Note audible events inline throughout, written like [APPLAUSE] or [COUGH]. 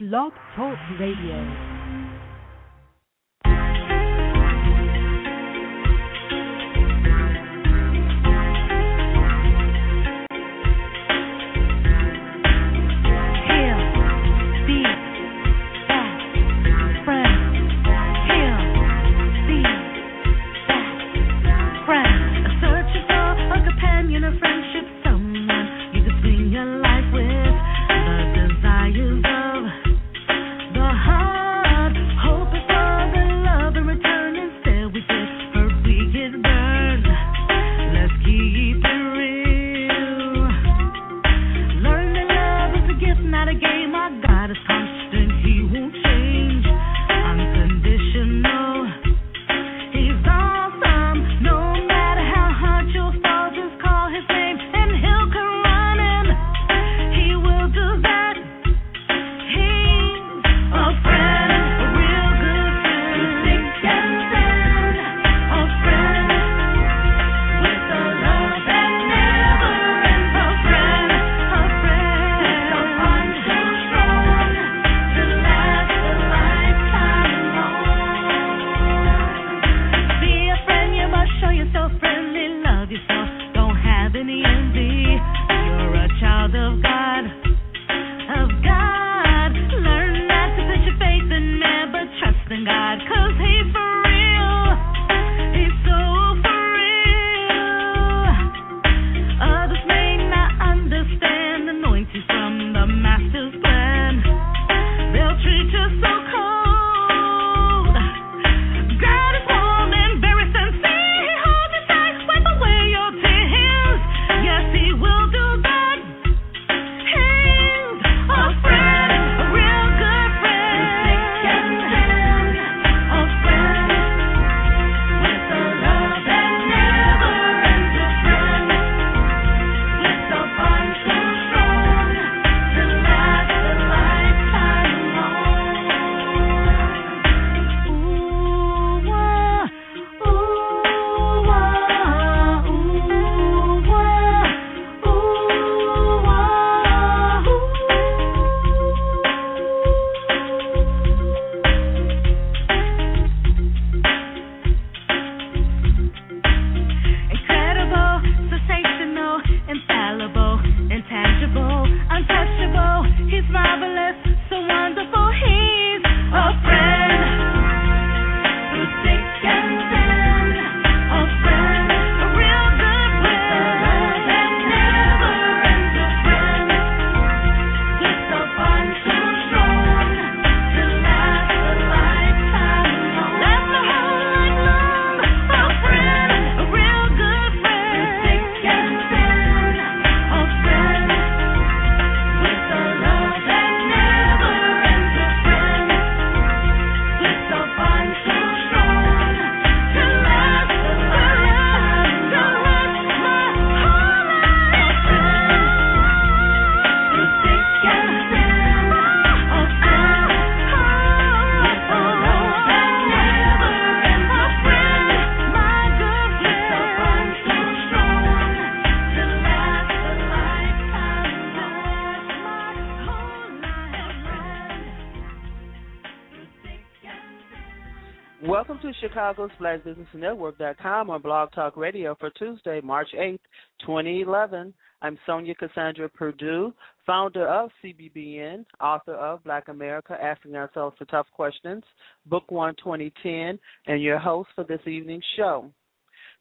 Blog Talk Radio. Chicago's Black Business Network.com on Blog Talk Radio for Tuesday, March 8th, 2011. I'm Sonja Cassandra Perdue, founder of CBBN, author of Black America Asking Ourselves the Tough Questions, Book One 2010, and your host for this evening's show.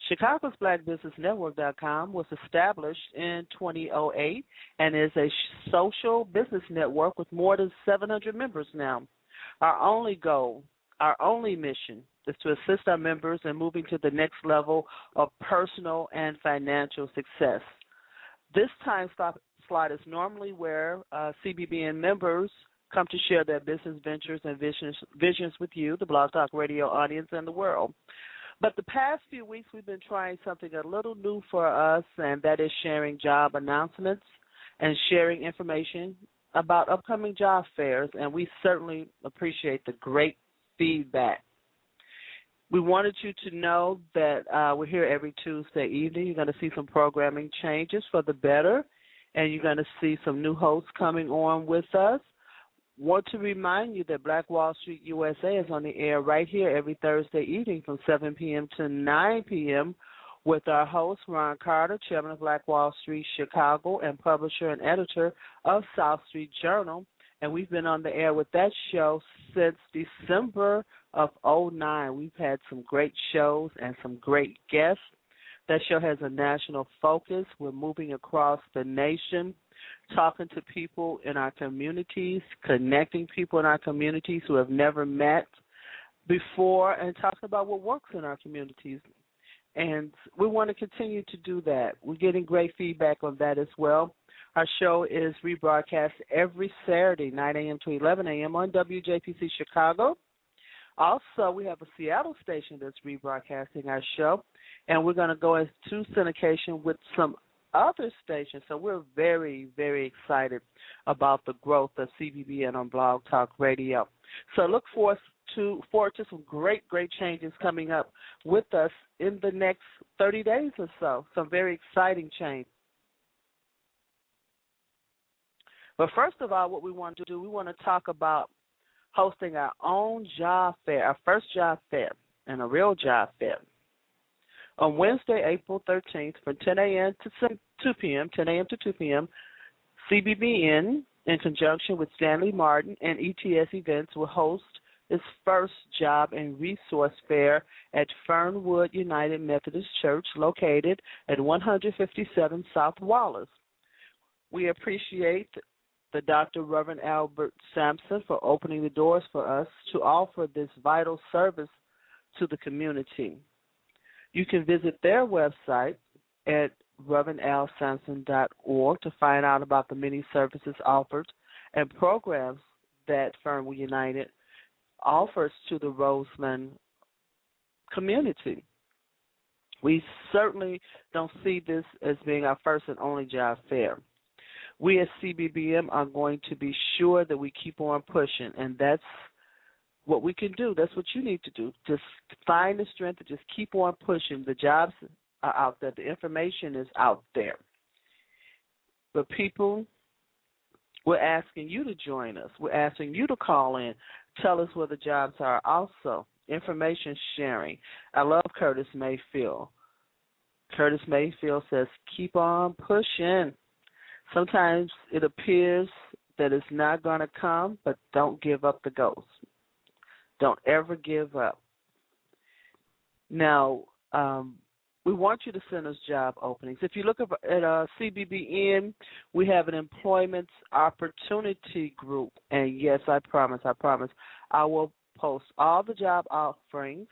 Chicago's Black Business Network.com was established in 2008 and is a social business network with more than 700 members now. Our only goal, our only mission is to assist our members in moving to the next level of personal and financial success. This time slot is normally where uh, CBBN members come to share their business ventures and visions, visions with you, the Blog Talk Radio audience, and the world. But the past few weeks, we've been trying something a little new for us, and that is sharing job announcements and sharing information about upcoming job fairs. And we certainly appreciate the great feedback we wanted you to know that uh, we're here every Tuesday evening. You're going to see some programming changes for the better, and you're going to see some new hosts coming on with us. want to remind you that Black Wall Street USA is on the air right here every Thursday evening from 7 p.m. to 9 p.m. with our host, Ron Carter, chairman of Black Wall Street Chicago and publisher and editor of South Street Journal. And we've been on the air with that show since December of 09. We've had some great shows and some great guests. That show has a national focus. We're moving across the nation talking to people in our communities, connecting people in our communities who have never met before, and talking about what works in our communities. And we want to continue to do that. We're getting great feedback on that as well. Our show is rebroadcast every Saturday, 9 a.m. to 11 a.m. on WJPC Chicago. Also, we have a Seattle station that's rebroadcasting our show, and we're going to go into syndication with some other stations. So we're very, very excited about the growth of CBBN on Blog Talk Radio. So look forward to forward to some great, great changes coming up with us in the next 30 days or so. Some very exciting change. But first of all, what we want to do, we want to talk about hosting our own job fair, our first job fair, and a real job fair on Wednesday, April 13th from 10 a.m. to 2 p.m., 10 a.m. to 2 p.m., CBBN, in conjunction with Stanley Martin and ETS Events, will host its first job and resource fair at Fernwood United Methodist Church, located at 157 South Wallace. We appreciate the Dr. Reverend Albert Sampson for opening the doors for us to offer this vital service to the community. You can visit their website at reverendalsampson.org to find out about the many services offered and programs that Fernwood United offers to the Roseland community. We certainly don't see this as being our first and only job fair. We at CBBN are going to be sure that we keep on pushing, and that's what we can do. That's what you need to do. Just find the strength to just keep on pushing. The jobs are out there. The information is out there. But people, we're asking you to join us. We're asking you to call in. Tell us where the jobs are. Also, information sharing. I love Curtis Mayfield. Curtis Mayfield says, keep on pushing. Sometimes it appears that it's not going to come, but don't give up the ghost. Don't ever give up. Now, um, we want you to send us job openings. If you look at uh, CBBN, we have an employment opportunity group. And yes, I promise, I promise, I will post all the job offerings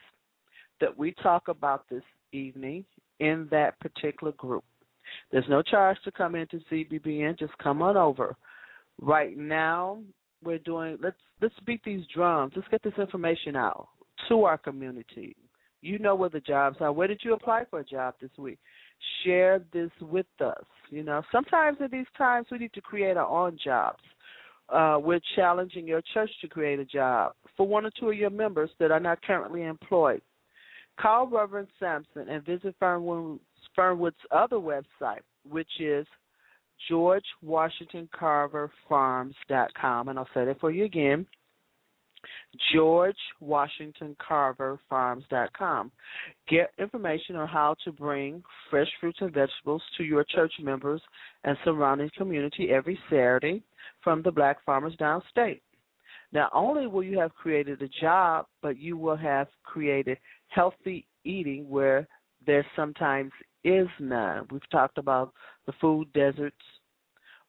that we talk about this evening in that particular group. There's no charge to come into CBBN. Just come on over. Right now, we're doing let's let's beat these drums. Let's get this information out to our community. You know where the jobs are. Where did you apply for a job this week? Share this with us. You know, sometimes at these times we need to create our own jobs. Uh, we're challenging your church to create a job for one or two of your members that are not currently employed. Call Reverend Sampson and visit Fernwood's, Fernwood's other website, which is GeorgeWashingtonCarverFarms.com. And I'll say that for you again. GeorgeWashingtonCarverFarms.com. Get information on how to bring fresh fruits and vegetables to your church members and surrounding community every Saturday from the black farmers downstate. Not only will you have created a job, but you will have created healthy eating where there's sometimes is none. We've talked about the food deserts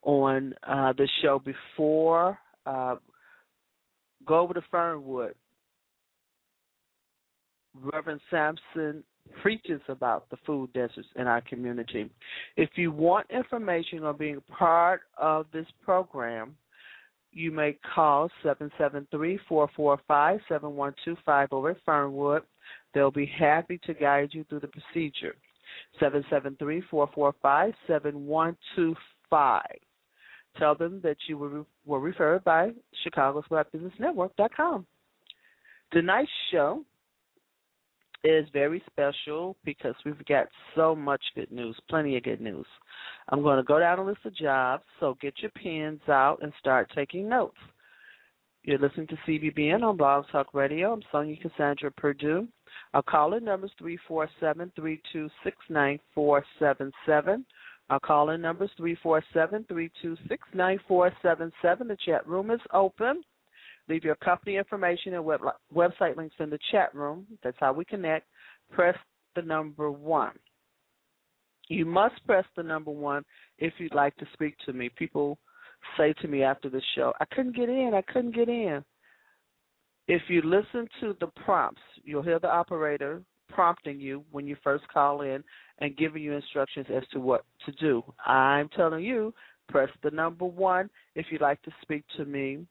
on uh, the show before. Uh, go over to Fernwood. Reverend Sampson preaches about the food deserts in our community. If you want information on being part of this program, you may call 773-445-7125 over at Fernwood. They'll be happy to guide you through the procedure. 773-445-7125. Tell them that you were, were referred by Chicago's Black Business Network.com. Tonight's show is very special because we've got so much good news, plenty of good news. I'm going to go down a list of jobs, so get your pens out and start taking notes. You're listening to CBBN on Blog Talk Radio. I'm Sonja Cassandra Perdue. Our call-in number is 347-326-9477. Our call-in number is 347-326-9477. The chat room is open. Leave your company information and web, website links in the chat room. That's how we connect. Press the number one. You must press the number one if you'd like to speak to me. People say to me after the show, I couldn't get in, I couldn't get in. If you listen to the prompts, you'll hear the operator prompting you when you first call in and giving you instructions as to what to do. I'm telling you, press the number one if you'd like to speak to me,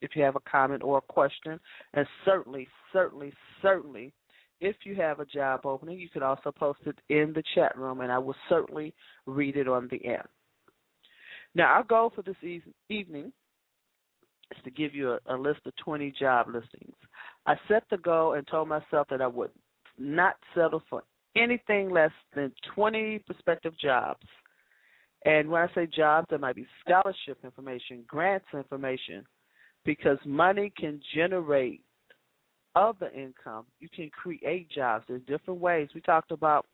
if you have a comment or a question, and certainly, certainly, certainly if you have a job opening, you can also post it in the chat room, and I will certainly read it on the air. Now, our goal for this e- evening is to give you a, a list of 20 job listings. I set the goal and told myself that I would not settle for anything less than 20 prospective jobs. And when I say jobs, there might be scholarship information, grants information, because money can generate other income. You can create jobs. There's different ways. We talked about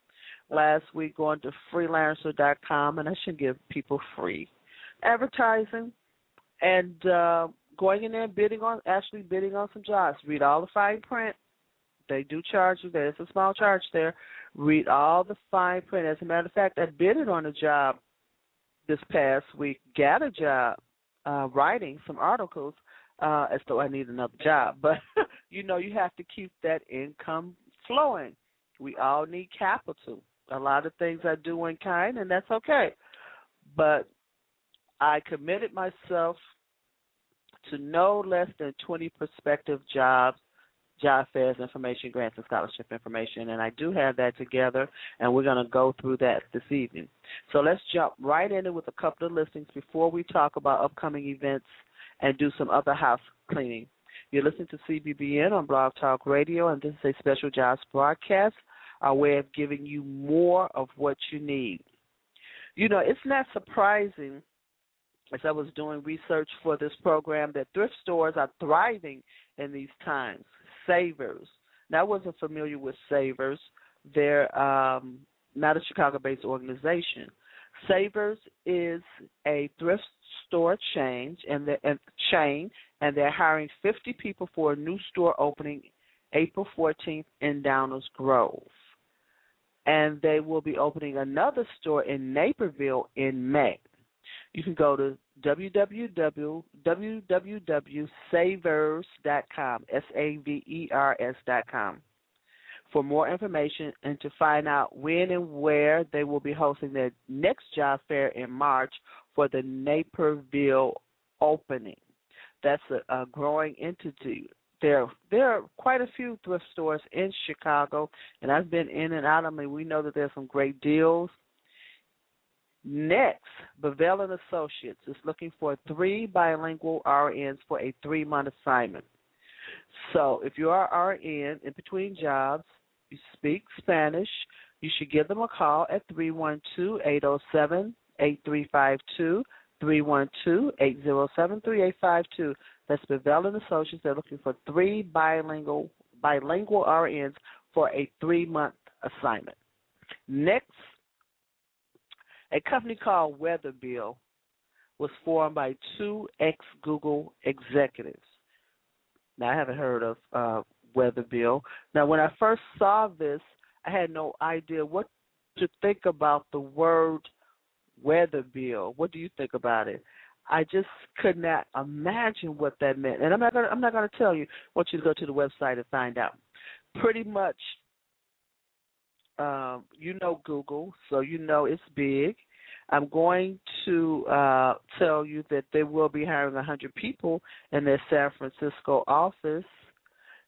last week going to freelancer.com, and I should give people free advertising and uh, going in there and bidding on, actually bidding on some jobs. Read all the fine print. They do charge you. There's a small charge there. Read all the fine print. As a matter of fact, I bidded on a job this past week. Got a job uh, writing some articles uh, as though I need another job. [LAUGHS] But you know, you have to keep that income flowing. We all need capital. A lot of things I do in kind, and that's okay. But I committed myself to no less than 20 prospective jobs, job fairs information, grants, and scholarship information. And I do have that together, and we're going to go through that this evening. So let's jump right into with a couple of listings before we talk about upcoming events and do some other house cleaning. You're listening to CBBN on Blog Talk Radio, and this is a special jobs broadcast, our way of giving you more of what you need. You know, it's not surprising as I was doing research for this program that thrift stores are thriving in these times. Savers. Now, I wasn't familiar with Savers. They're um, not a Chicago based organization. Savers is a thrift store chain and the and chain and they're hiring 50 people for a new store opening April 14th in Downers Grove. And they will be opening another store in Naperville in May. You can go to www.savers.com, S A V E R S.com for more information and to find out when and where they will be hosting their next job fair in March for the Naperville opening. That's a, a growing entity. There, there are quite a few thrift stores in Chicago, and I've been in and out. I mean, we know that there's some great deals. Next, Bevell and Associates is looking for three bilingual RNs for a three-month assignment. So, if you are RN in between jobs, you speak Spanish, you should give them a call at 312-807-8352, 312-807-3852. That's Bevell and Associates. They're looking for three bilingual bilingual RNs for a three-month assignment. Next, a company called Weatherbill was formed by two ex-Google executives. Now, I haven't heard of uh, weather bill. Now, when I first saw this, I had no idea what to think about the word Weatherbill. What do you think about it? I just could not imagine what that meant, and I'm not gonna, I'm not going to tell you. I want you to go to the website and find out. Pretty much, um, you know Google, so you know it's big. I'm going to uh, tell you that they will be hiring 100 people in their San Francisco office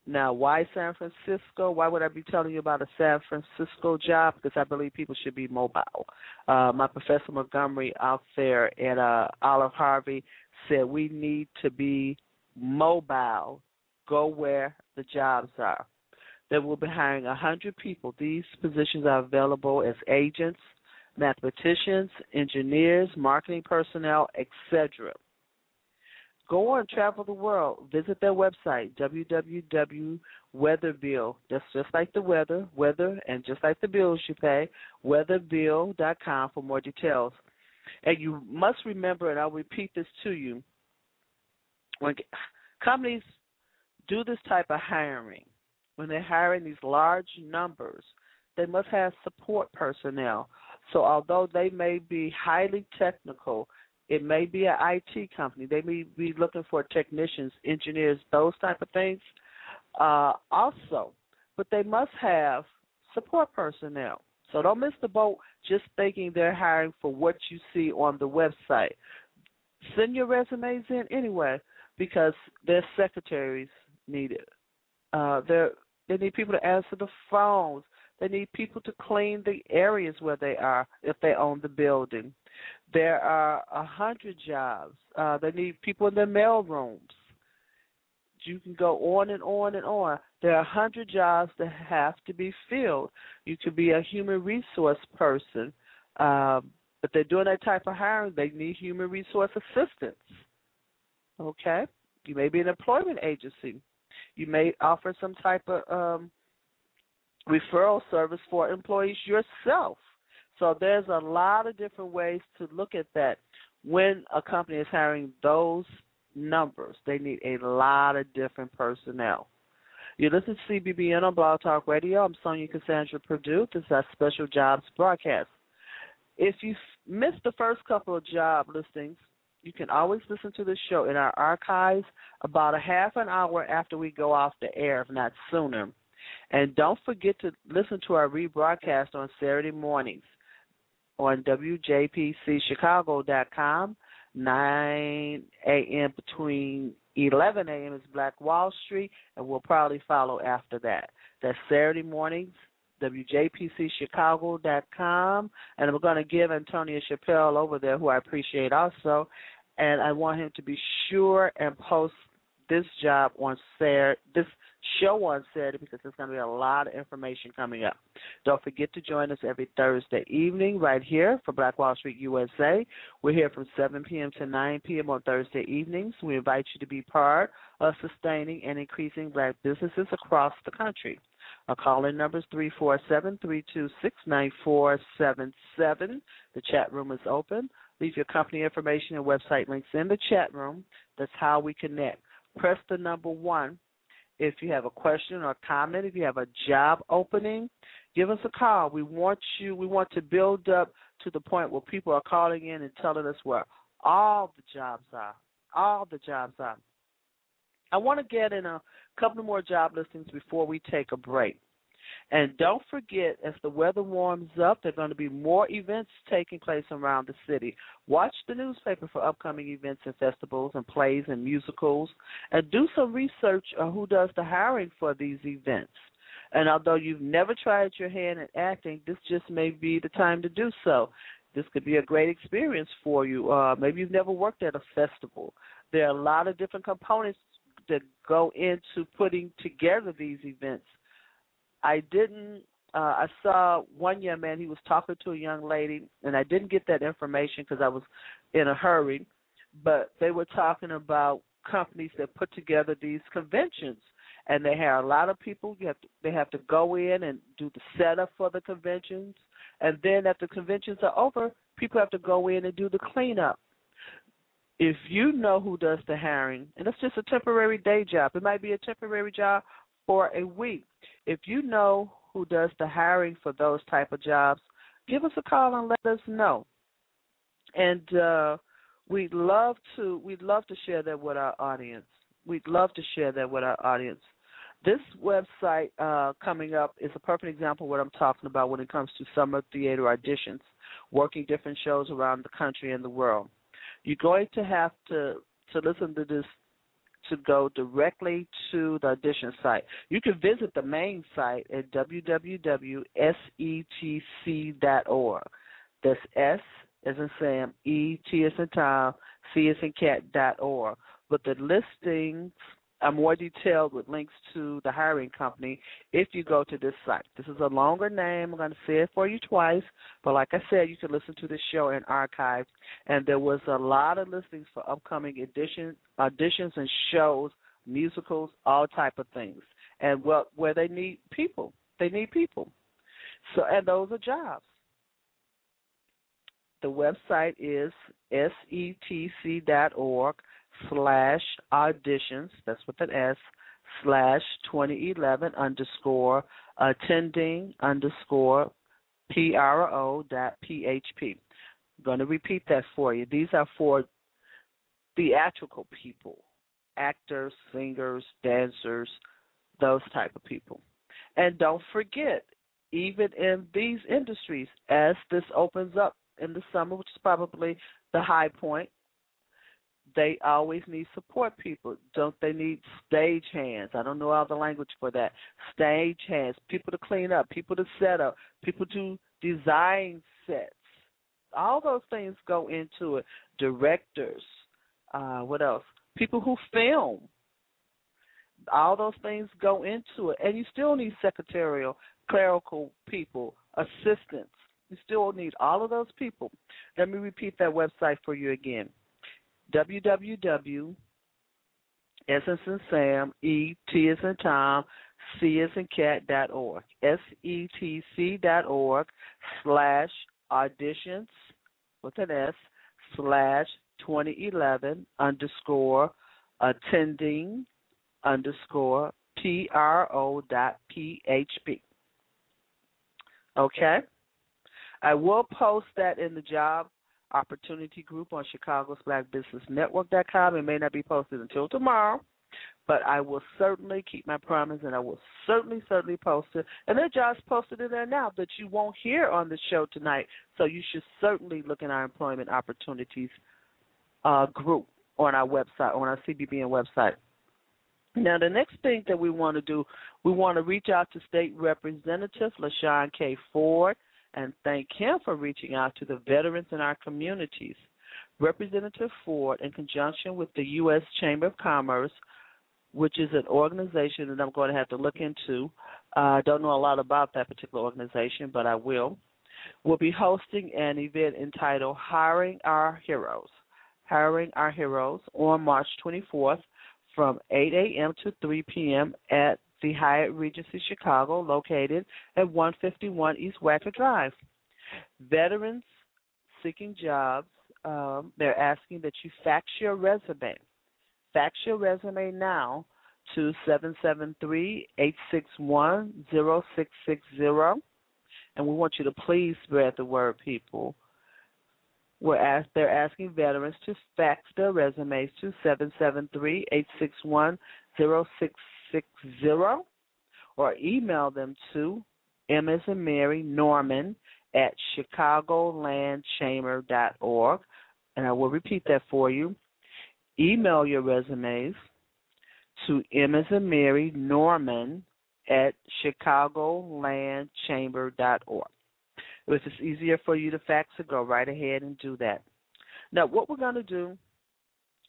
now, why San Francisco? Why would I be telling you about a San Francisco job? Because I believe people should be mobile. Uh, my professor Montgomery out there at uh, Olive Harvey said we need to be mobile. Go where the jobs are. They will be hiring 100 people. These positions are available as agents, mathematicians, engineers, marketing personnel, etc. Go on, travel the world. Visit their website, www.weatherbill. That's just like the weather, weather, and just like the bills you pay, weatherbill.com for more details. And you must remember, and I'll repeat this to you, when companies do this type of hiring, when they're hiring these large numbers, they must have support personnel. So although they may be highly technical, it may be an IT company. They may be looking for technicians, engineers, those type of things. Uh, also, but they must have support personnel. So don't miss the boat just thinking they're hiring for what you see on the website. Send your resumes in anyway because their secretaries need it. Uh, they they need people to answer the phones. They need people to clean the areas where they are if they own the building. There are a hundred jobs. Uh, they need people in their mail rooms. You can go on and on and on. There are a hundred jobs that have to be filled. You could be a human resource person, um, but they're doing that type of hiring. They need human resource assistance. Okay, you may be an employment agency. You may offer some type of um, referral service for employees yourself. So there's a lot of different ways to look at that. When a company is hiring those numbers, they need a lot of different personnel. You listen to CBBN on Blog Talk Radio. I'm Sonja Cassandra Perdue. This is our special jobs broadcast. If you missed the first couple of job listings, you can always listen to the show in our archives about a half an hour after we go off the air, if not sooner. And don't forget to listen to our rebroadcast on Saturday mornings on WJPCChicago.com. 9 a.m. between 11 a.m. is Black Wall Street, and we'll probably follow after that. That's Saturday mornings, WJPCChicago.com. And I'm going to give Antonio Chappelle over there, who I appreciate also, and I want him to be sure and post this job on Saturday, this show on Saturday because there's going to be a lot of information coming up. Don't forget to join us every Thursday evening right here for Black Wall Street USA. We're here from 7 p.m. to 9 p.m. on Thursday evenings. We invite you to be part of sustaining and increasing black businesses across the country. Our call-in number is 347-326-9477. The chat room is open. Leave your company information and website links in the chat room. That's how we connect. Press the number one if you have a question or comment, if you have a job opening, give us a call. We want you we want to build up to the point where people are calling in and telling us where all the jobs are. All the jobs are. I want to get in a couple more job listings before we take a break. And don't forget, as the weather warms up, there are going to be more events taking place around the city. Watch the newspaper for upcoming events and festivals and plays and musicals, and do some research on who does the hiring for these events. And although you've never tried your hand at acting, this just may be the time to do so. This could be a great experience for you. Uh, maybe you've never worked at a festival. There are a lot of different components that go into putting together these events I didn't. Uh, I saw one young man. He was talking to a young lady, and I didn't get that information because I was in a hurry. But they were talking about companies that put together these conventions, and they have a lot of people. You have to, they have to go in and do the setup for the conventions, and then after conventions are over, people have to go in and do the cleanup. If you know who does the hiring, and it's just a temporary day job, it might be a temporary job for a week if you know who does the hiring for those type of jobs, give us a call and let us know. And uh, we'd love to we'd love to share that with our audience. We'd love to share that with our audience. This website uh, coming up is a perfect example of what I'm talking about when it comes to summer theater auditions, working different shows around the country and the world. You're going to have to to listen to this to go directly to the audition site. You can visit the main site at www.setc.org. That's S as in Sam, E T as in Tom, C as in Cat dot org. But the listings are more detailed with links to the hiring company if you go to this site. This is a longer name. I'm going to say it for you twice, but like I said, you can listen to this show in archive. And there was a lot of listings for upcoming edition, auditions and shows, musicals, all type of things. And well, where they need people, they need people. So, and those are jobs. The website is setc.org slash auditions, that's with an S, slash 2011 underscore attending underscore PRO dot PHP. I'm going to repeat that for you. These are for theatrical people, actors, singers, dancers, those type of people. And don't forget, even in these industries, as this opens up in the summer, which is probably the high point, they always need support people. Don't they need stage hands? I don't know all the language for that. Stage hands, people to clean up, people to set up, people to design sets. All those things go into it. Directors, uh, what else? People who film. All those things go into it. And you still need secretarial, clerical people, assistants. You still need all of those people. Let me repeat that website for you again www. S as in Sam, E, T as in Tom, C in cat dot org. S E T C dot org slash auditions with an S slash 2011 underscore attending underscore PRO dot PHP. Okay? I will post that in the job opportunity group on Chicago's Black Business Network.com. It may not be posted until tomorrow, but I will certainly keep my promise and I will certainly, certainly post it. And there are jobs posted in there now that you won't hear on the show tonight. So you should certainly look in our employment opportunities uh, group on our website, on our CBBN website. Now, the next thing that we want to do, we want to reach out to State Representative LaShawn K. Ford and thank him for reaching out to the veterans in our communities. Representative Ford, in conjunction with the U.S. Chamber of Commerce, which is an organization that I'm going to have to look into. Uh, I don't know a lot about that particular organization, but I will. Will be hosting an event entitled Hiring Our Heroes. Hiring Our Heroes on March 24th from 8 a.m. to 3 p.m. at the Hyatt Regency Chicago, located at 151 East Wacker Drive. Veterans seeking jobs, um, they're asking that you fax your resume. Fax your resume now to 773-861-0660. And we want you to please spread the word, people. We're asked, they're asking veterans to fax their resumes to 773-861-0660 zero, or email them to M as in Mary Norman at chicagolandchamber.org. And I will repeat that for you. Email your resumes to M as in Mary Norman at chicagolandchamber.org. If it's easier for you to fax it, go right ahead and do that. Now, what we're going to do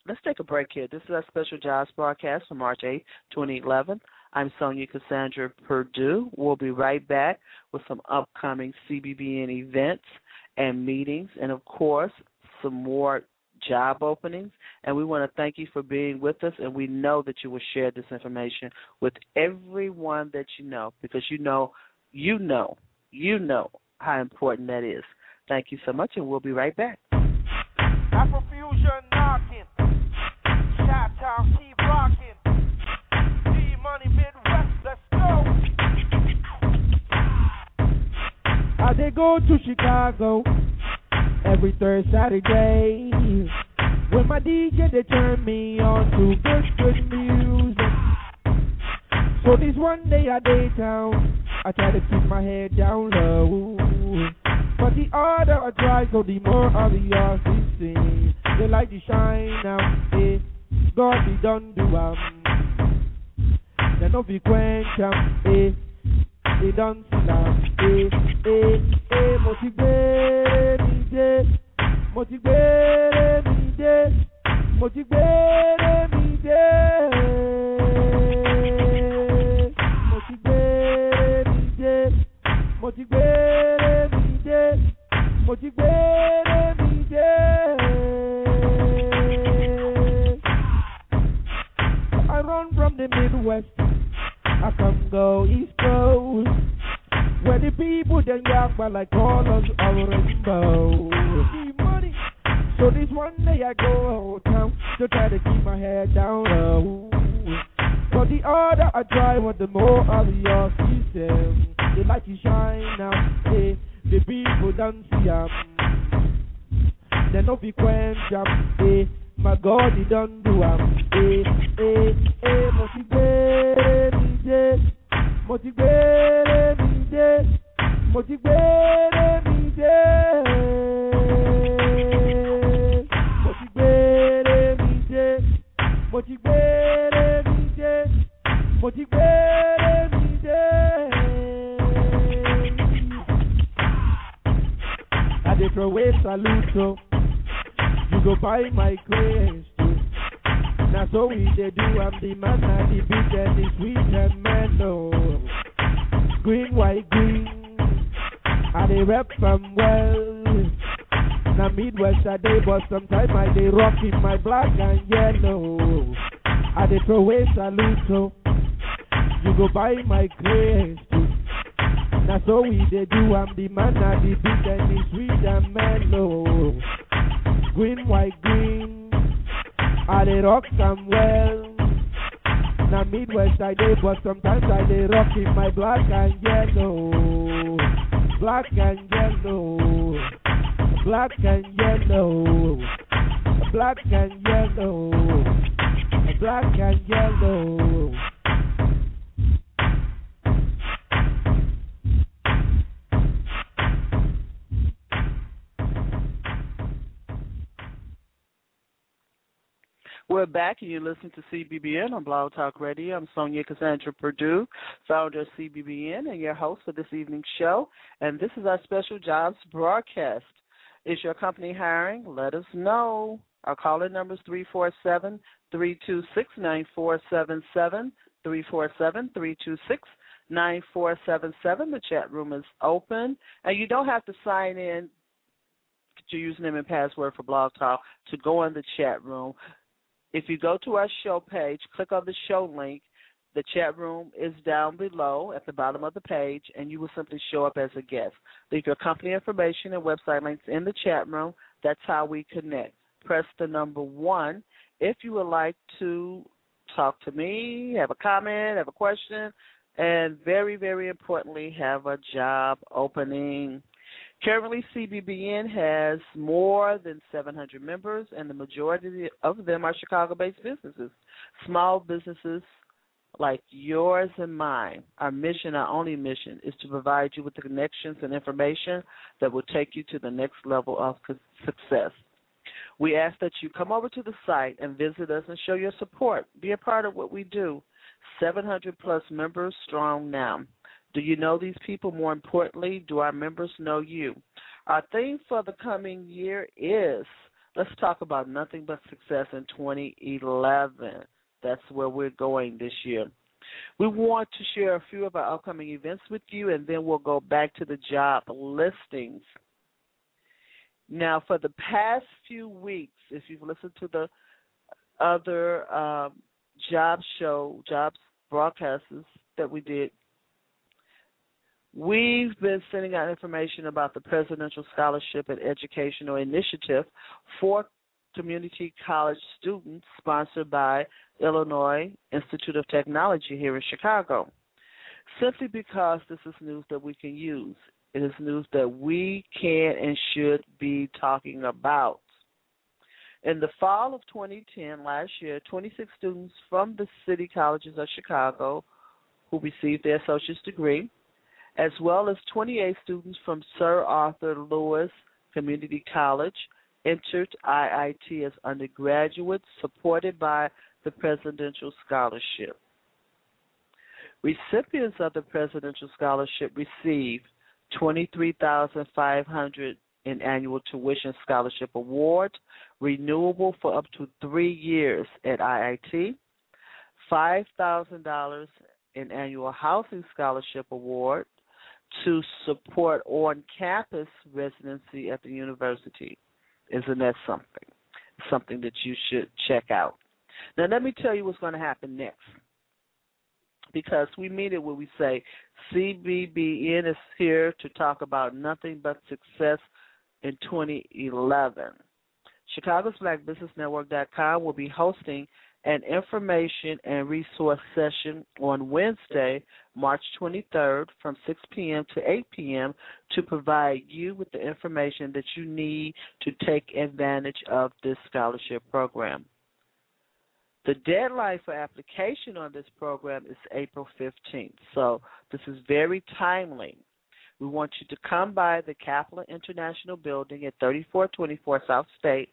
Let's take a break here. This is our special jobs broadcast for March 8, 2011. I'm Sonja Cassandra Perdue. We'll be right back with some upcoming CBBN events and meetings, and of course, some more job openings. And we want to thank you for being with us, and we know that you will share this information with everyone that you know because you know, you know, you know how important that is. Thank you so much, and we'll be right back. Did go to Chicago every third Saturday. When my DJ they turn me on to good, good music. So this one day I day town, I try to keep my head down low. But the harder I try, so the more obvious it seems. They like to shine out, eh? God be done do am. They no be quench am, eh? They eh? I run from the Midwest, I come go East Coast. People then yak but like colors of rainbow. See money. So this one day I go town to try to keep my head down low. But the harder I try, what the more of your system. The light you shine now, hey, the people don't see am. They no be quench am, hey, my God, he don't do am, hey, hey, hey, motivate motivate motivate me, yeah, motivate me, yeah, motivate me, yeah, motivate me, yeah. I dey throw away salute, so you go buy my grace oh. too. Now so we dey do, I'm the man, I the big and the sweet and mellow. Oh. Green, white, green, I dey rep from well. Now Midwest I dey, but sometimes I dey rock in my black and yellow. I dey throw away salute, so you go buy my grace oh. too. Now so we dey do, I'm the man, I the big and the sweet and mellow. Green, white, green, I dey rock some well. Now Midwest I dey, but sometimes I dey rock in my black and yellow. Black and yellow. Black and yellow. Black and yellow. Black and yellow. We're back, and you're listening to CBBN on Blog Talk Radio. I'm Sonja Cassandra Perdue, founder of CBBN, and your host for this evening's show. And this is our special jobs broadcast. Is your company hiring? Let us know. Our caller number is 347 326 9477. 347 326 9477. The chat room is open, and you don't have to sign in your username and password for Blog Talk to go in the chat room. If you go to our show page, click on the show link. The chat room is down below at the bottom of the page, and you will simply show up as a guest. Leave your company information and website links in the chat room. That's how we connect. Press the number one if you would like to talk to me, have a comment, have a question, and very, very importantly, have a job opening. Currently, CBBN has more than 700 members, and the majority of them are Chicago based businesses, small businesses like yours and mine. Our mission, our only mission, is to provide you with the connections and information that will take you to the next level of success. We ask that you come over to the site and visit us and show your support. Be a part of what we do. 700 plus members strong now. Do you know these people? More importantly, do our members know you? Our theme for the coming year is let's talk about nothing but success in 2011. That's where we're going this year. We want to share a few of our upcoming events with you, and then we'll go back to the job listings. Now, for the past few weeks, if you've listened to the other um, job show, jobs broadcasts that we did We've been sending out information about the Presidential Scholarship and Educational Initiative for community college students sponsored by Illinois Institute of Technology here in Chicago. Simply because this is news that we can use. It is news that we can and should be talking about. In the fall of 2010, last year, 26 students from the city colleges of Chicago who received their associate's degree as well as 28 students from Sir Arthur Lewis Community College entered IIT as undergraduates supported by the Presidential Scholarship. Recipients of the Presidential Scholarship receive 23500 in annual tuition scholarship award, renewable for up to three years at IIT, $5,000 in annual housing scholarship award, to support on campus residency at the university. Isn't that something? Something that you should check out. Now, let me tell you what's going to happen next. because we mean it when we say CBBN is here to talk about nothing but success in 2011. Chicago's Black Business Network.com will be hosting an information and resource session on Wednesday, March 23rd from 6 p.m. to 8 p.m. to provide you with the information that you need to take advantage of this scholarship program. The deadline for application on this program is April 15th, so this is very timely. We want you to come by the Kaplan International Building at 3424 South State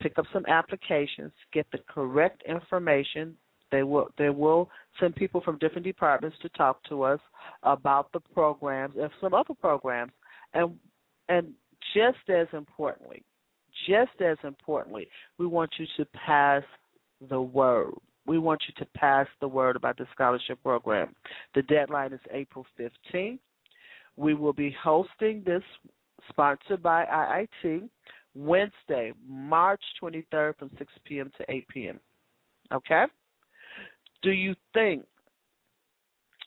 pick up some applications, get the correct information. They will they will send people from different departments to talk to us about the programs and some other programs. And and just as importantly, just as importantly, we want you to pass the word. We want you to pass the word about the scholarship program. The deadline is April 15th. We will be hosting this sponsored by IIT Wednesday, March 23rd from 6 p.m. to 8 p.m. Okay? Do you think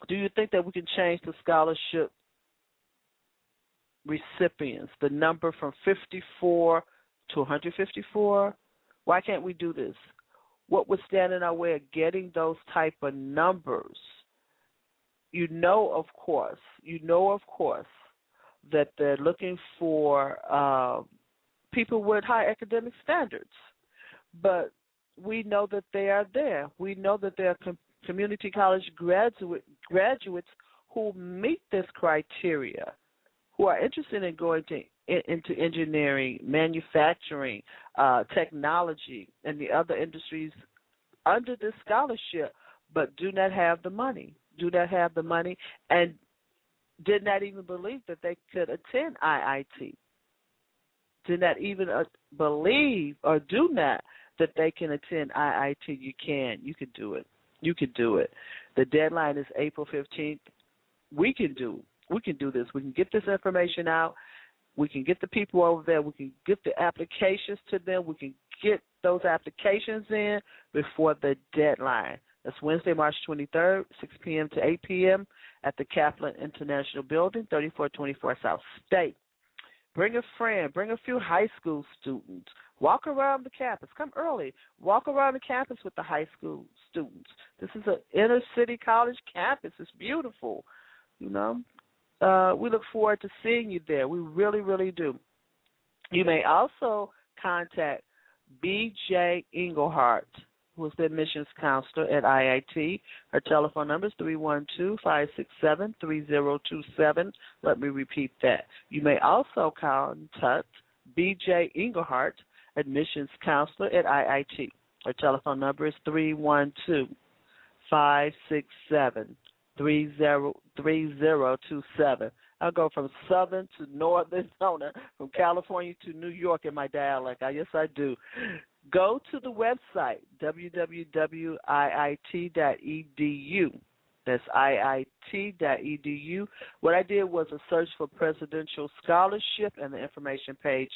do you think that we can change the scholarship recipients, the number from 54 to 154? Why can't we do this? What would stand in our way of getting those type of numbers? You know, of course, you know, of course, that they're looking for uh, people with high academic standards. But we know that they are there. We know that there are com- community college graduate, graduates who meet this criteria, who are interested in going to in, into engineering, manufacturing, uh, technology, and the other industries under this scholarship, but do not have the money. Do not have the money, and did not even believe that they could attend IIT do not even uh, believe or do not that they can attend IIT, you can. You can do it. You can do it. The deadline is April 15th. We can do. We can do this. We can get this information out. We can get the people over there. We can get the applications to them. We can get those applications in before the deadline. That's Wednesday, March 23rd, 6 p.m. to 8 p.m. at the Kaplan International Building, 3424 South State. Bring a friend, bring a few high school students. Walk around the campus. Come early. Walk around the campus with the high school students. This is an inner city college campus. It's beautiful. You know, uh, we look forward to seeing you there. We really, really do. You may also contact B.J. Englehart who is the admissions counselor at IIT. Her telephone number is 312-567-3027. Let me repeat that. You may also contact BJ Engelhart, admissions counselor at IIT. Her telephone number is 312 567 3027. I'll go from southern to northern, from California to New York in my dialect. I, yes, I do go to the website www.iit.edu. That's iit.edu. What I did was a search for presidential scholarship, and the information page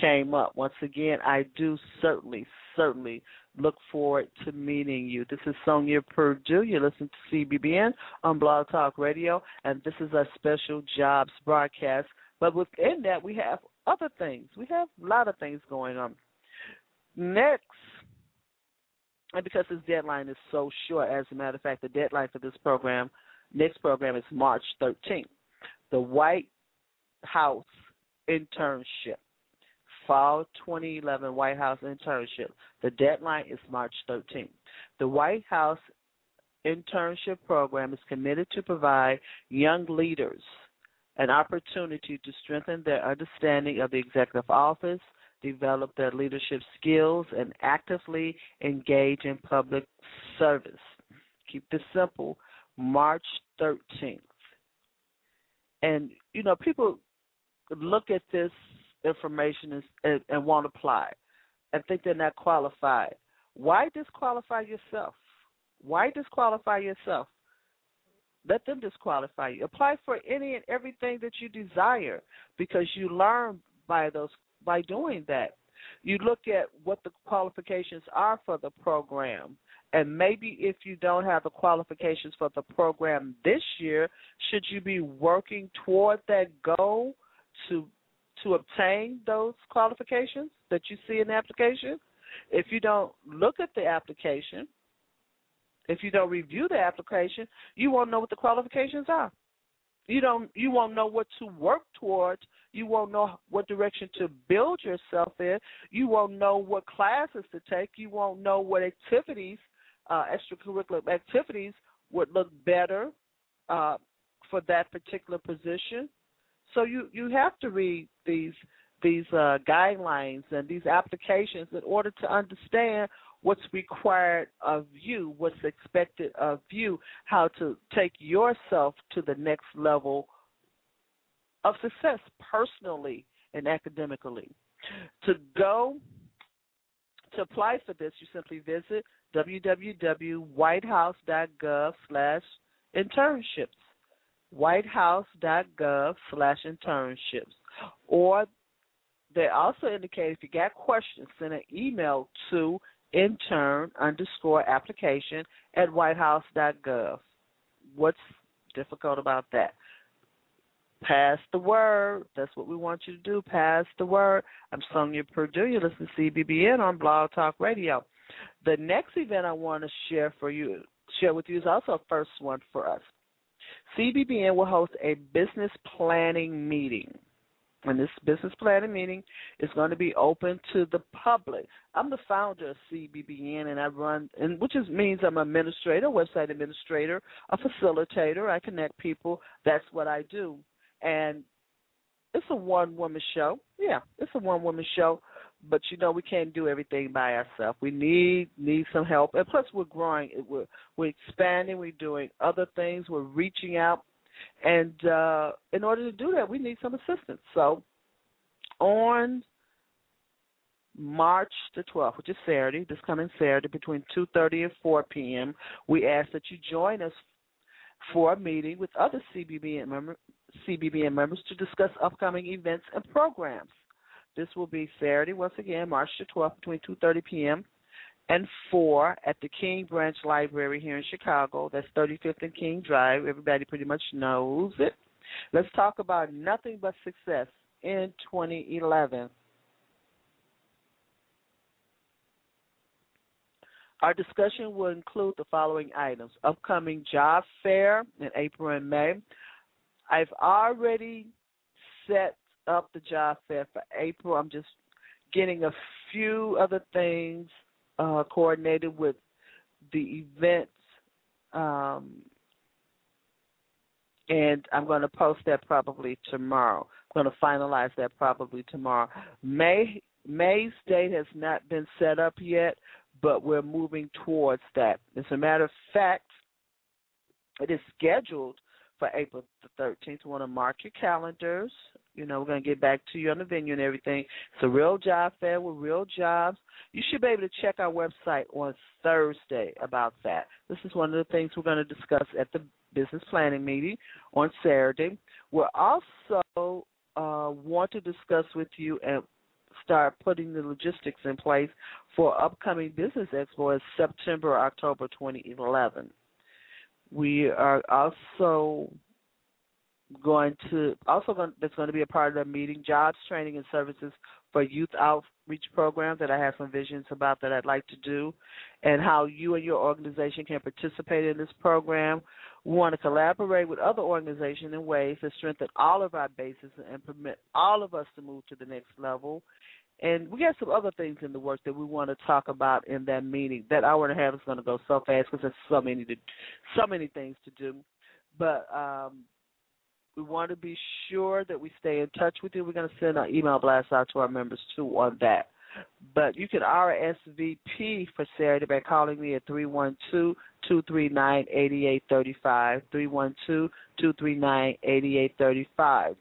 came up. Once again, I do certainly, certainly look forward to meeting you. This is Sonja Perdue. You're listening to CBBN on Blog Talk Radio, and this is a special jobs broadcast. But within that, we have other things. We have a lot of things going on. Next, and because this deadline is so short, as a matter of fact, the deadline for this program, next program is March 13th. The White House internship, fall 2011 White House internship. The deadline is March 13th. The White House internship program is committed to provide young leaders an opportunity to strengthen their understanding of the executive office, develop their leadership skills, and actively engage in public service. Keep this simple March 13th. And, you know, people look at this information and, and, and won't apply and think they're not qualified. Why disqualify yourself? Why disqualify yourself? Let them disqualify you. Apply for any and everything that you desire because you learn by those by doing that. You look at what the qualifications are for the program, And maybe if you don't have the qualifications for the program this year, should you be working toward that goal to to obtain those qualifications that you see in the application? If you don't look at the application, if you don't review the application, you won't know what the qualifications are. You don't you won't know what to work towards. You won't know what direction to build yourself in. You won't know what classes to take. You won't know what activities, uh, extracurricular activities would look better uh, for that particular position. So you you have to read these these uh, guidelines and these applications in order to understand what's required of you, what's expected of you, how to take yourself to the next level of success personally and academically. To go to apply for this, you simply visit www.whitehouse.gov slash internships whitehouse.gov slash internships. Or they also indicate if you got questions, send an email to intern underscore application at whitehouse.gov. What's difficult about that? Pass the word. That's what we want you to do. Pass the word. I'm Sonja Perdue. You listen to CBBN on Blog Talk Radio. The next event I want to share for you, share with you, is also a first one for us. CBBN will host a business planning meeting. And this business planning meeting is going to be open to the public. I'm the founder of CBBN, and I run, and which is, means I'm an administrator, website administrator, a facilitator. I connect people. That's what I do. And it's a one woman show. Yeah, it's a one woman show but you know we can't do everything by ourselves. We need need some help, and plus we're growing. We're we're expanding. We're doing other things. We're reaching out, and uh, in order to do that, we need some assistance. So on March the 12th, which is Saturday, this coming Saturday, between 2:30 and 4 p.m., we ask that you join us for a meeting with other CBBN, member, CBBN members to discuss upcoming events and programs. This will be Saturday, once again, March the 12th, between 2.30 p.m. and 4 at the King Branch Library here in Chicago. That's 35th and King Drive. Everybody pretty much knows it. Let's talk about nothing but success in 2011. Our discussion will include the following items upcoming job fair in April and May. I've already set up the job fair for April. I'm just getting a few other things uh, coordinated with the events, um, and I'm going to post that probably tomorrow. I'm going to finalize that probably tomorrow. May May's date has not been set up yet, but we're moving towards that. As a matter of fact, it is scheduled for April the 13th. We want to mark your calendars. You know, we're going to get back to you on the venue and everything. It's a real job fair with real jobs. You should be able to check our website on Thursday about that. This is one of the things we're going to discuss at the business planning meeting on Saturday. We're also uh, want to discuss with you and start putting the logistics in place for upcoming business expo in September, October 2011. We are also going to also going, that's going to be a part of the meeting jobs training and services for youth outreach programs that I have some visions about that I'd like to do and how you and your organization can participate in this program. We want to collaborate with other organizations in ways to strengthen all of our bases and permit all of us to move to the next level. And we got some other things in the works that we want to talk about in that meeting. That hour and a half is going to go so fast because there's so many to, so many things to do. But um, we want to be sure that we stay in touch with you. We're going to send an email blast out to our members too on that. But you can RSVP for Saturday by calling me at 312 239 8835. 312 239 8835.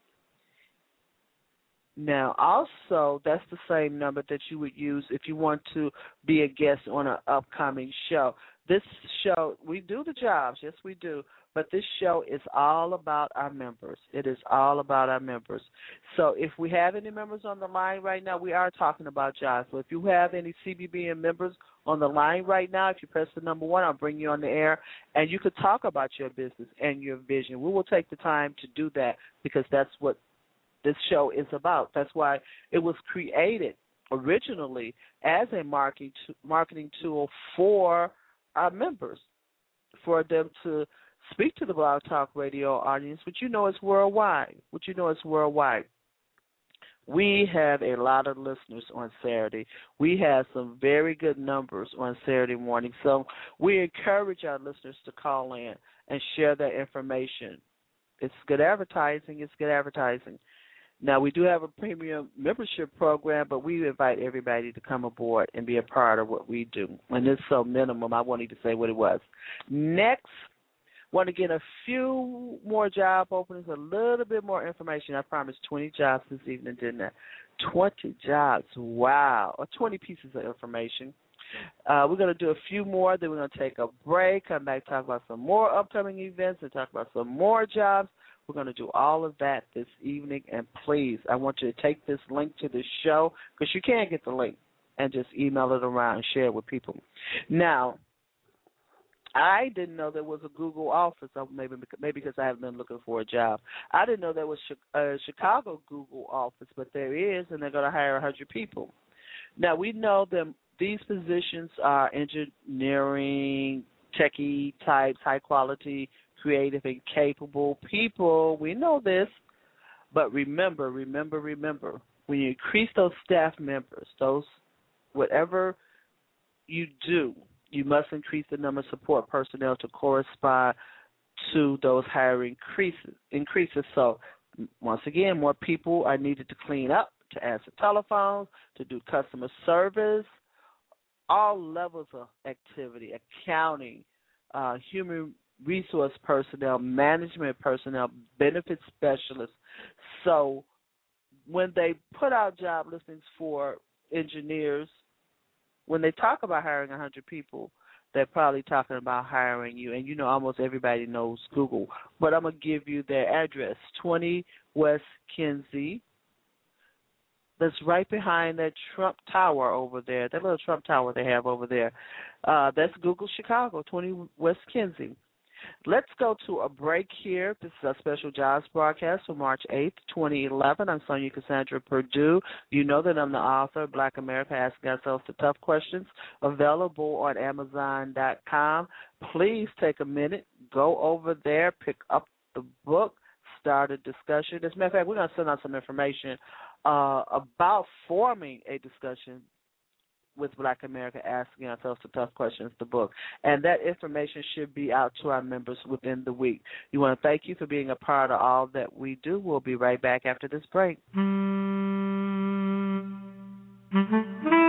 Now, also, that's the same number that you would use if you want to be a guest on an upcoming show. this show we do the jobs, yes we do, but this show is all about our members. It is all about our members. So if we have any members on the line right now, we are talking about jobs. So if you have any CBBN members on the line right now, if you press the number one, I'll bring you on the air and you could talk about your business and your vision. We will take the time to do that because that's what this show is about. That's why it was created originally as a marketing marketing tool for our members, for them to speak to the Blog Talk Radio audience, which you know is worldwide. Which you know is worldwide. We have a lot of listeners on Saturday. We have some very good numbers on Saturday morning. So we encourage our listeners to call in and share that information. It's good advertising. It's good advertising. Now we do have a premium membership program, but we invite everybody to come aboard and be a part of what we do. And it's so minimum. I wanted to say what it was. Next, want to get a few more job openings, a little bit more information. I promised 20 jobs this evening, didn't I? 20 jobs. Wow. Or 20 pieces of information. Uh, we're going to do a few more, then we're going to take a break, come back, talk about some more upcoming events, and talk about some more jobs. We're going to do all of that this evening. And please, I want you to take this link to the show because you can get the link and just email it around and share it with people. Now, I didn't know there was a Google office. Oh, maybe maybe because I haven't been looking for a job. I didn't know there was a uh, Chicago Google office, but there is, and they're going to hire a hundred people. Now we know that these positions are engineering, techie types, high quality creative and capable people. We know this. But remember, remember, remember, when you increase those staff members, those whatever you do, you must increase the number of support personnel to correspond to those higher increases increases. So once again, more people are needed to clean up, to answer telephones, to do customer service, all levels of activity, accounting, uh, human resource personnel, management personnel, benefit specialists. So when they put out job listings for engineers, when they talk about hiring 100 people, they're probably talking about hiring you. And you know, almost everybody knows Google. But I'm going to give you their address 20 West Kinzie. That's right behind that Trump Tower over there, that little Trump Tower they have over there. Uh, that's Google Chicago, 20 West Kinzie. Let's go to a break here. This is a special jobs broadcast for March 8th, 2011. I'm Sonja Cassandra Perdue. You know that I'm the author of Black America Asking Ourselves the Tough Questions, available on Amazon.com. Please take a minute, go over there, pick up the book, start a discussion. As a matter of fact, we're going to send out some information uh, about forming a discussion with Black America asking ourselves the tough questions, the book. And that information should be out to our members within the week. We want to thank you for being a part of all that we do. We'll be right back after this break. Mm-hmm.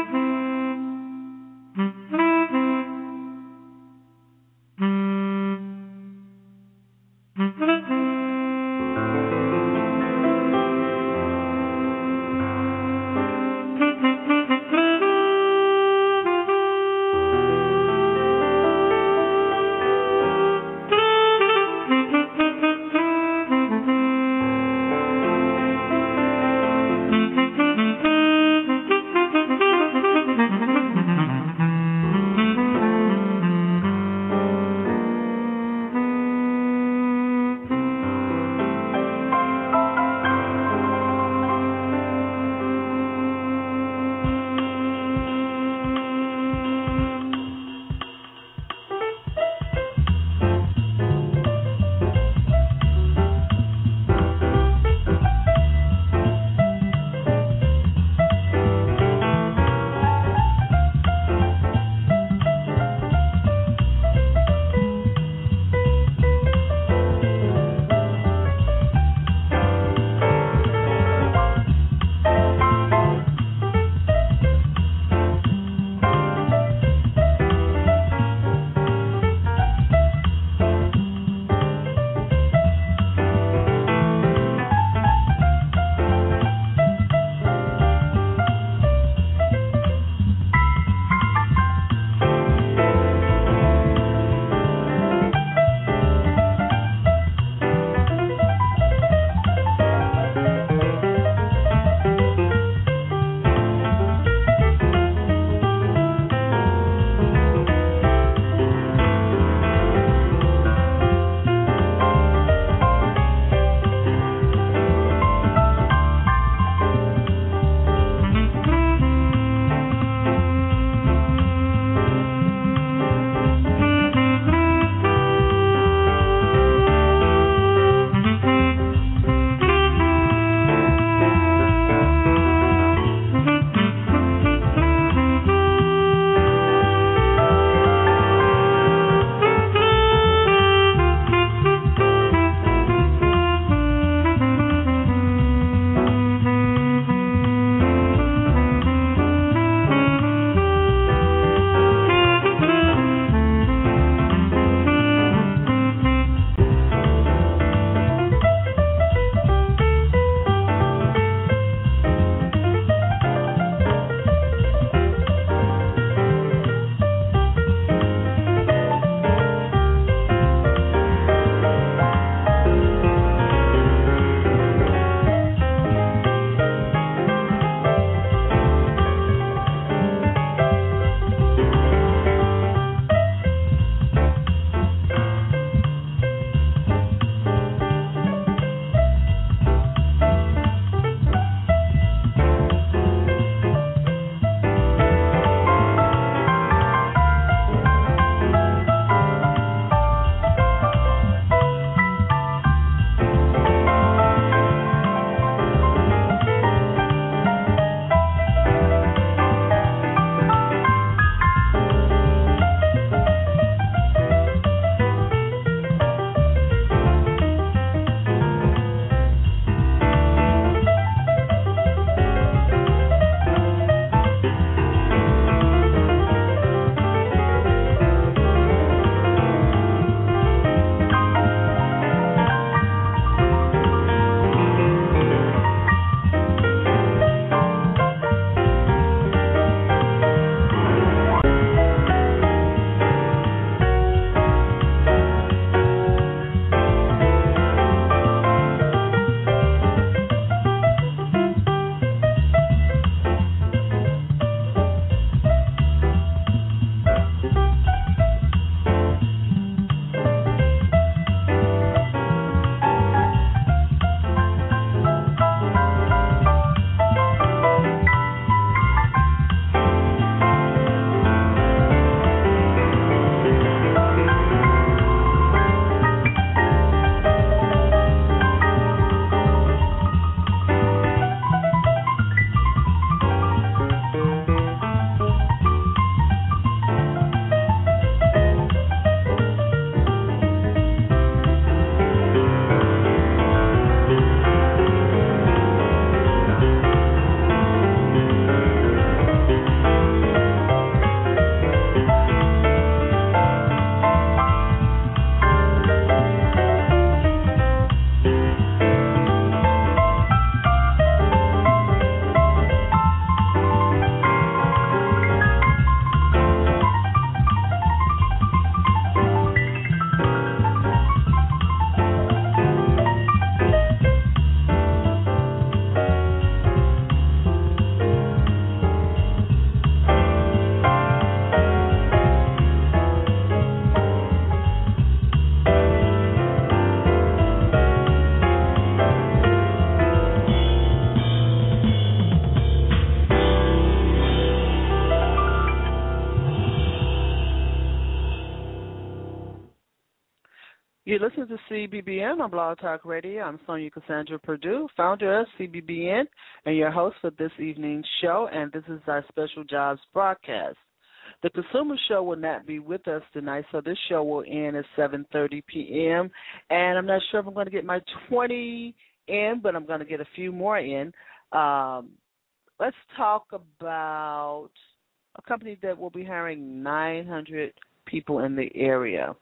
You listen to CBBN on Blog Talk Radio. I'm Sonja Cassandra Perdue, founder of CBBN, and your host for this evening's show. And this is our special jobs broadcast. The consumer show will not be with us tonight, so this show will end at 7:30 p.m. And I'm not sure if I'm going to get my 20 in, but I'm going to get a few more in. Um, let's talk about a company that will be hiring 900 people in the area.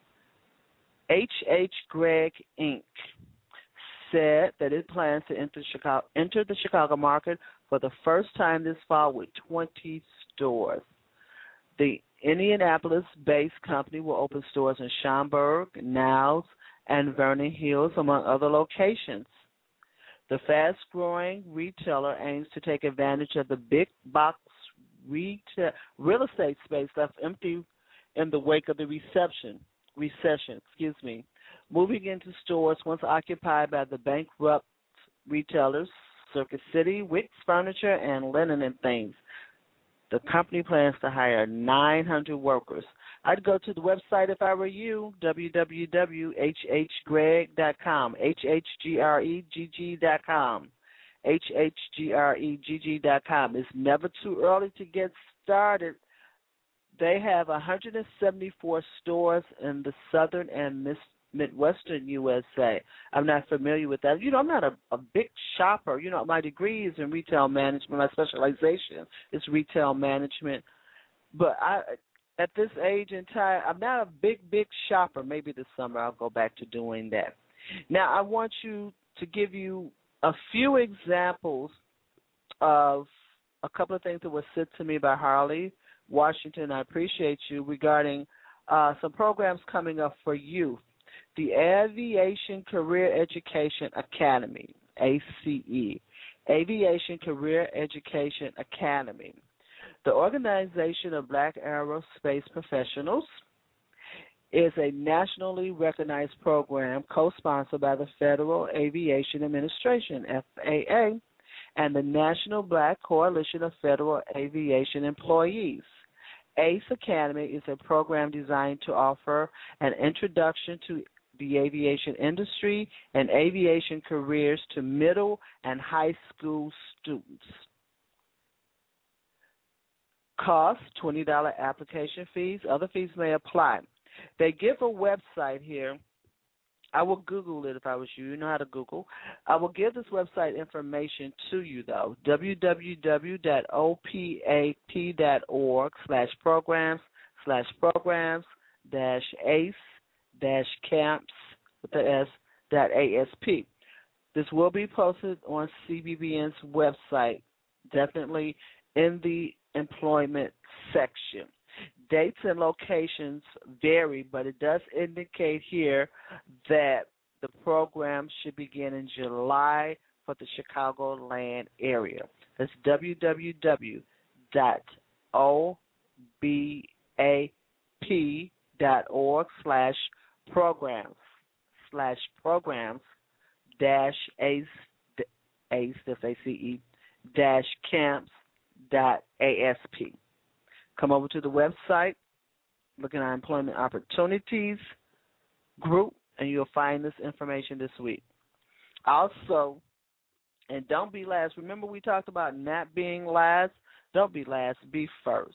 H.H. Gregg Inc. said that it plans to enter Chicago, enter the Chicago market for the first time this fall with 20 stores. The Indianapolis-based company will open stores in Schaumburg, Niles, and Vernon Hills, among other locations. The fast-growing retailer aims to take advantage of the big box retail, real estate space left empty in the wake of the reception recession, excuse me, moving into stores once occupied by the bankrupt retailers Circuit City, Wickes Furniture, and Linen and Things. The company plans to hire 900 workers. I'd go to the website if I were you, www.hhgregg.com, H-H-G-R-E-G-G.com, H-H-G-R-E-G-G.com. It's never too early to get started they have 174 stores in the southern and midwestern USA. I'm not familiar with that. You know, I'm not a, a big shopper. You know, my degree is in retail management. My specialization is retail management. But I, at this age and time, I'm not a big, big shopper. Maybe this summer I'll go back to doing that. Now, I want you to give you a few examples of a couple of things that were said to me by Harley Washington, I appreciate you regarding uh, some programs coming up for youth. The Aviation Career Education Academy, ACE, Aviation Career Education Academy. The Organization of Black Aerospace Professionals is a nationally recognized program co sponsored by the Federal Aviation Administration, FAA, and the National Black Coalition of Federal Aviation Employees. ACE Academy is a program designed to offer an introduction to the aviation industry and aviation careers to middle and high school students. Cost $20 application fees. Other fees may apply. They give a website here I will Google it if I was you. You know how to Google. I will give this website information to you though. www.obap.org slash programs slash programs dash ace dash camps with the S dot ASP. This will be posted on CBBN's website, definitely in the employment section. Dates and locations vary, but it does indicate here that the program should begin in July for the Chicagoland area. That's www.obap.org slash programs slash programs dash ace dash camps dot ASP. Come over to the website, look at our employment opportunities group, and you'll find this information this week. Also, and don't be last. Remember, we talked about not being last. Don't be last. Be first.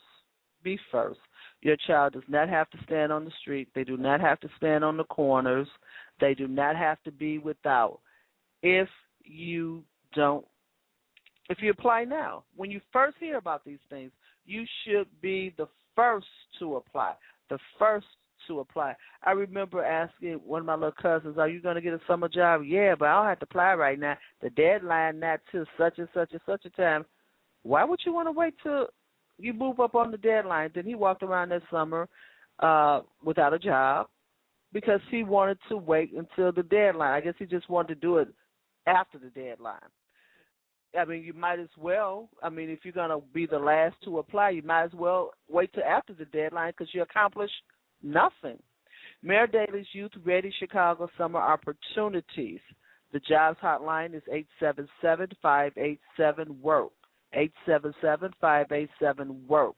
Be first. Your child does not have to stand on the street. They do not have to stand on the corners. They do not have to be without. If you don't, if you apply now, when you first hear about these things, you should be the first to apply. The first to apply. I remember asking one of my little cousins, "Are you going to get a summer job?" Yeah, but I don't have to apply right now. The deadline not till such and such and such a time. Why would you want to wait till you move up on the deadline? Then he walked around that summer uh without a job because he wanted to wait until the deadline. I guess he just wanted to do it after the deadline. I mean, you might as well. I mean, if you're going to be the last to apply, you might as well wait till after the deadline because you accomplish nothing. Mayor Daley's Youth Ready Chicago Summer Opportunities. The jobs hotline is eight seven seven five eight seven work. Eight seven seven five eight seven work.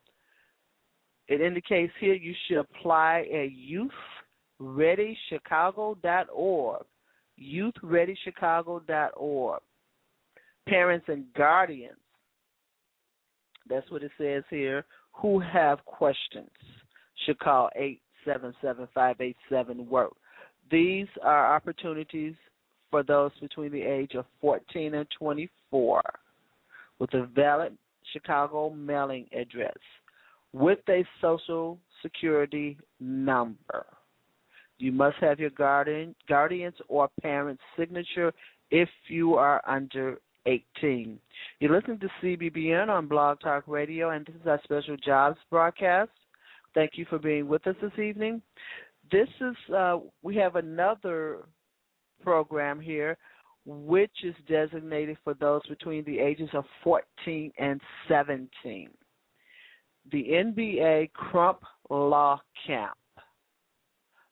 It indicates here you should apply at youth youthreadychicago.org. Youthreadychicago.org. Parents and guardians, that's what it says here, who have questions should call 877 587 WORK. These are opportunities for those between the age of 14 and 24 with a valid Chicago mailing address with a social security number. You must have your guardian, guardian's or parent's signature if you are under 18. You're listening to CBBN on Blog Talk Radio, and this is our special jobs broadcast. Thank you for being with us this evening. This is, uh, we have another program here which is designated for those between the ages of 14 and 17. The NBA Crump Law Camp.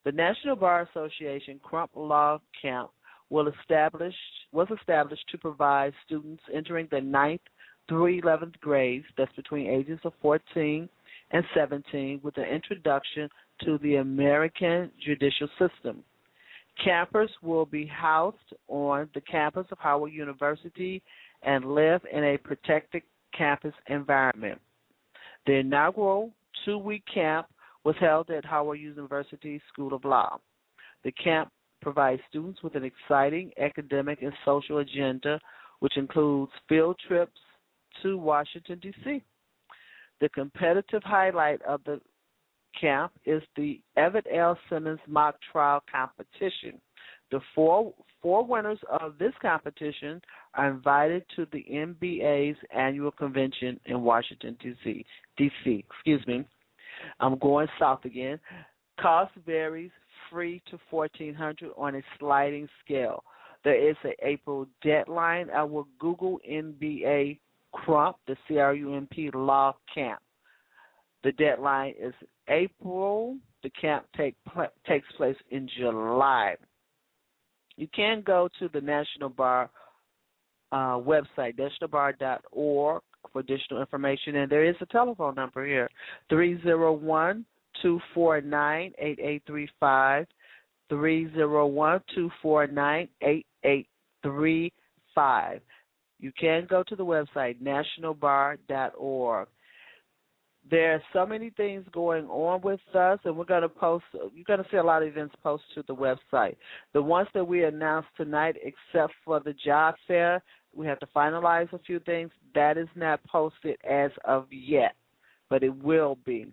The National Bar Association Crump Law Camp will establish was established to provide students entering the ninth through 11th grades, that's between ages of 14 and 17, with an introduction to the American judicial system. Campers will be housed on the campus of Howard University and live in a protected campus environment. The inaugural two week camp was held at Howard University School of Law. The camp provides students with an exciting academic and social agenda, which includes field trips to Washington, D.C. The competitive highlight of the camp is the Everett L. Simmons mock trial competition. The four four winners of this competition are invited to the NBA's annual convention in Washington D.C. D.C. Excuse me. I'm going south again. Cost varies free to 1400 on a sliding scale. There is an April deadline. I will Google NBA Crump, the C R U M P Law Camp. The deadline is April. The camp take takes place in July. You can go to the National Bar uh, website, nationalbar.org, for additional information. And there is a telephone number here, 301 249 8835. 301 249 8835. You can go to the website, nationalbar.org there are so many things going on with us, and we're going to post. You're going to see a lot of events posted to the website. The ones that we announced tonight, except for the job fair, we have to finalize a few things. That is not posted as of yet, but it will be.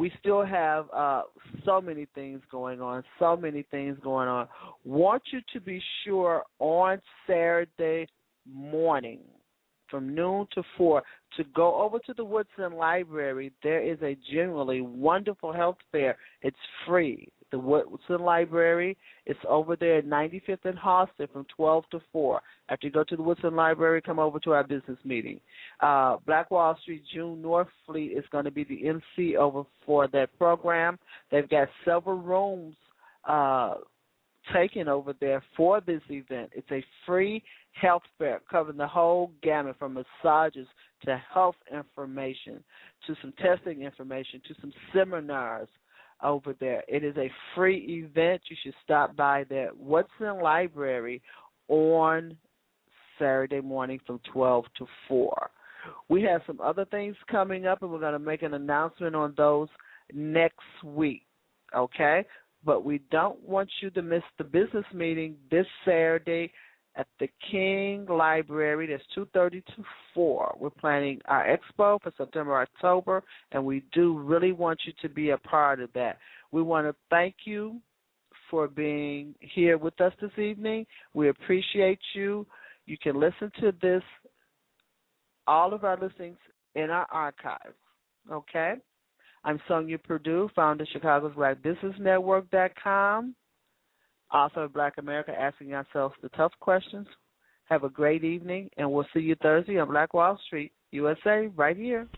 We still have uh, so many things going on, so many things going on. Want you to be sure on Saturday morning from noon to 4 to go over to the Woodson Library. There is a generally wonderful health fair. It's free. The Woodson Library is over there at 95th and Halsted from 12 to 4. After you go to the Woodson Library, come over to our business meeting. Uh, Black Wall Street June Norfleet is going to be the MC over for that program. They've got several rooms uh, taken over there for this event. It's a free health fair covering the whole gamut from massages to health information to some testing information to some seminars over there. It is a free event. You should stop by there. Woodson Library on Saturday morning from 12 to 4. We have some other things coming up, and we're going to make an announcement on those next week. Okay? But we don't want you to miss the business meeting this Saturday at the King Library. That's 2:30 to 4. We're planning our expo for September, October, and we do really want you to be a part of that. We want to thank you for being here with us this evening. We appreciate you. You can listen to this, all of our listings in our archives. Okay? I'm Sonja Perdue, founder of Chicago's Black Business Network.com author of Black America, asking ourselves the tough questions. Have a great evening, and we'll see you Thursday on Black Wall Street, USA, right here.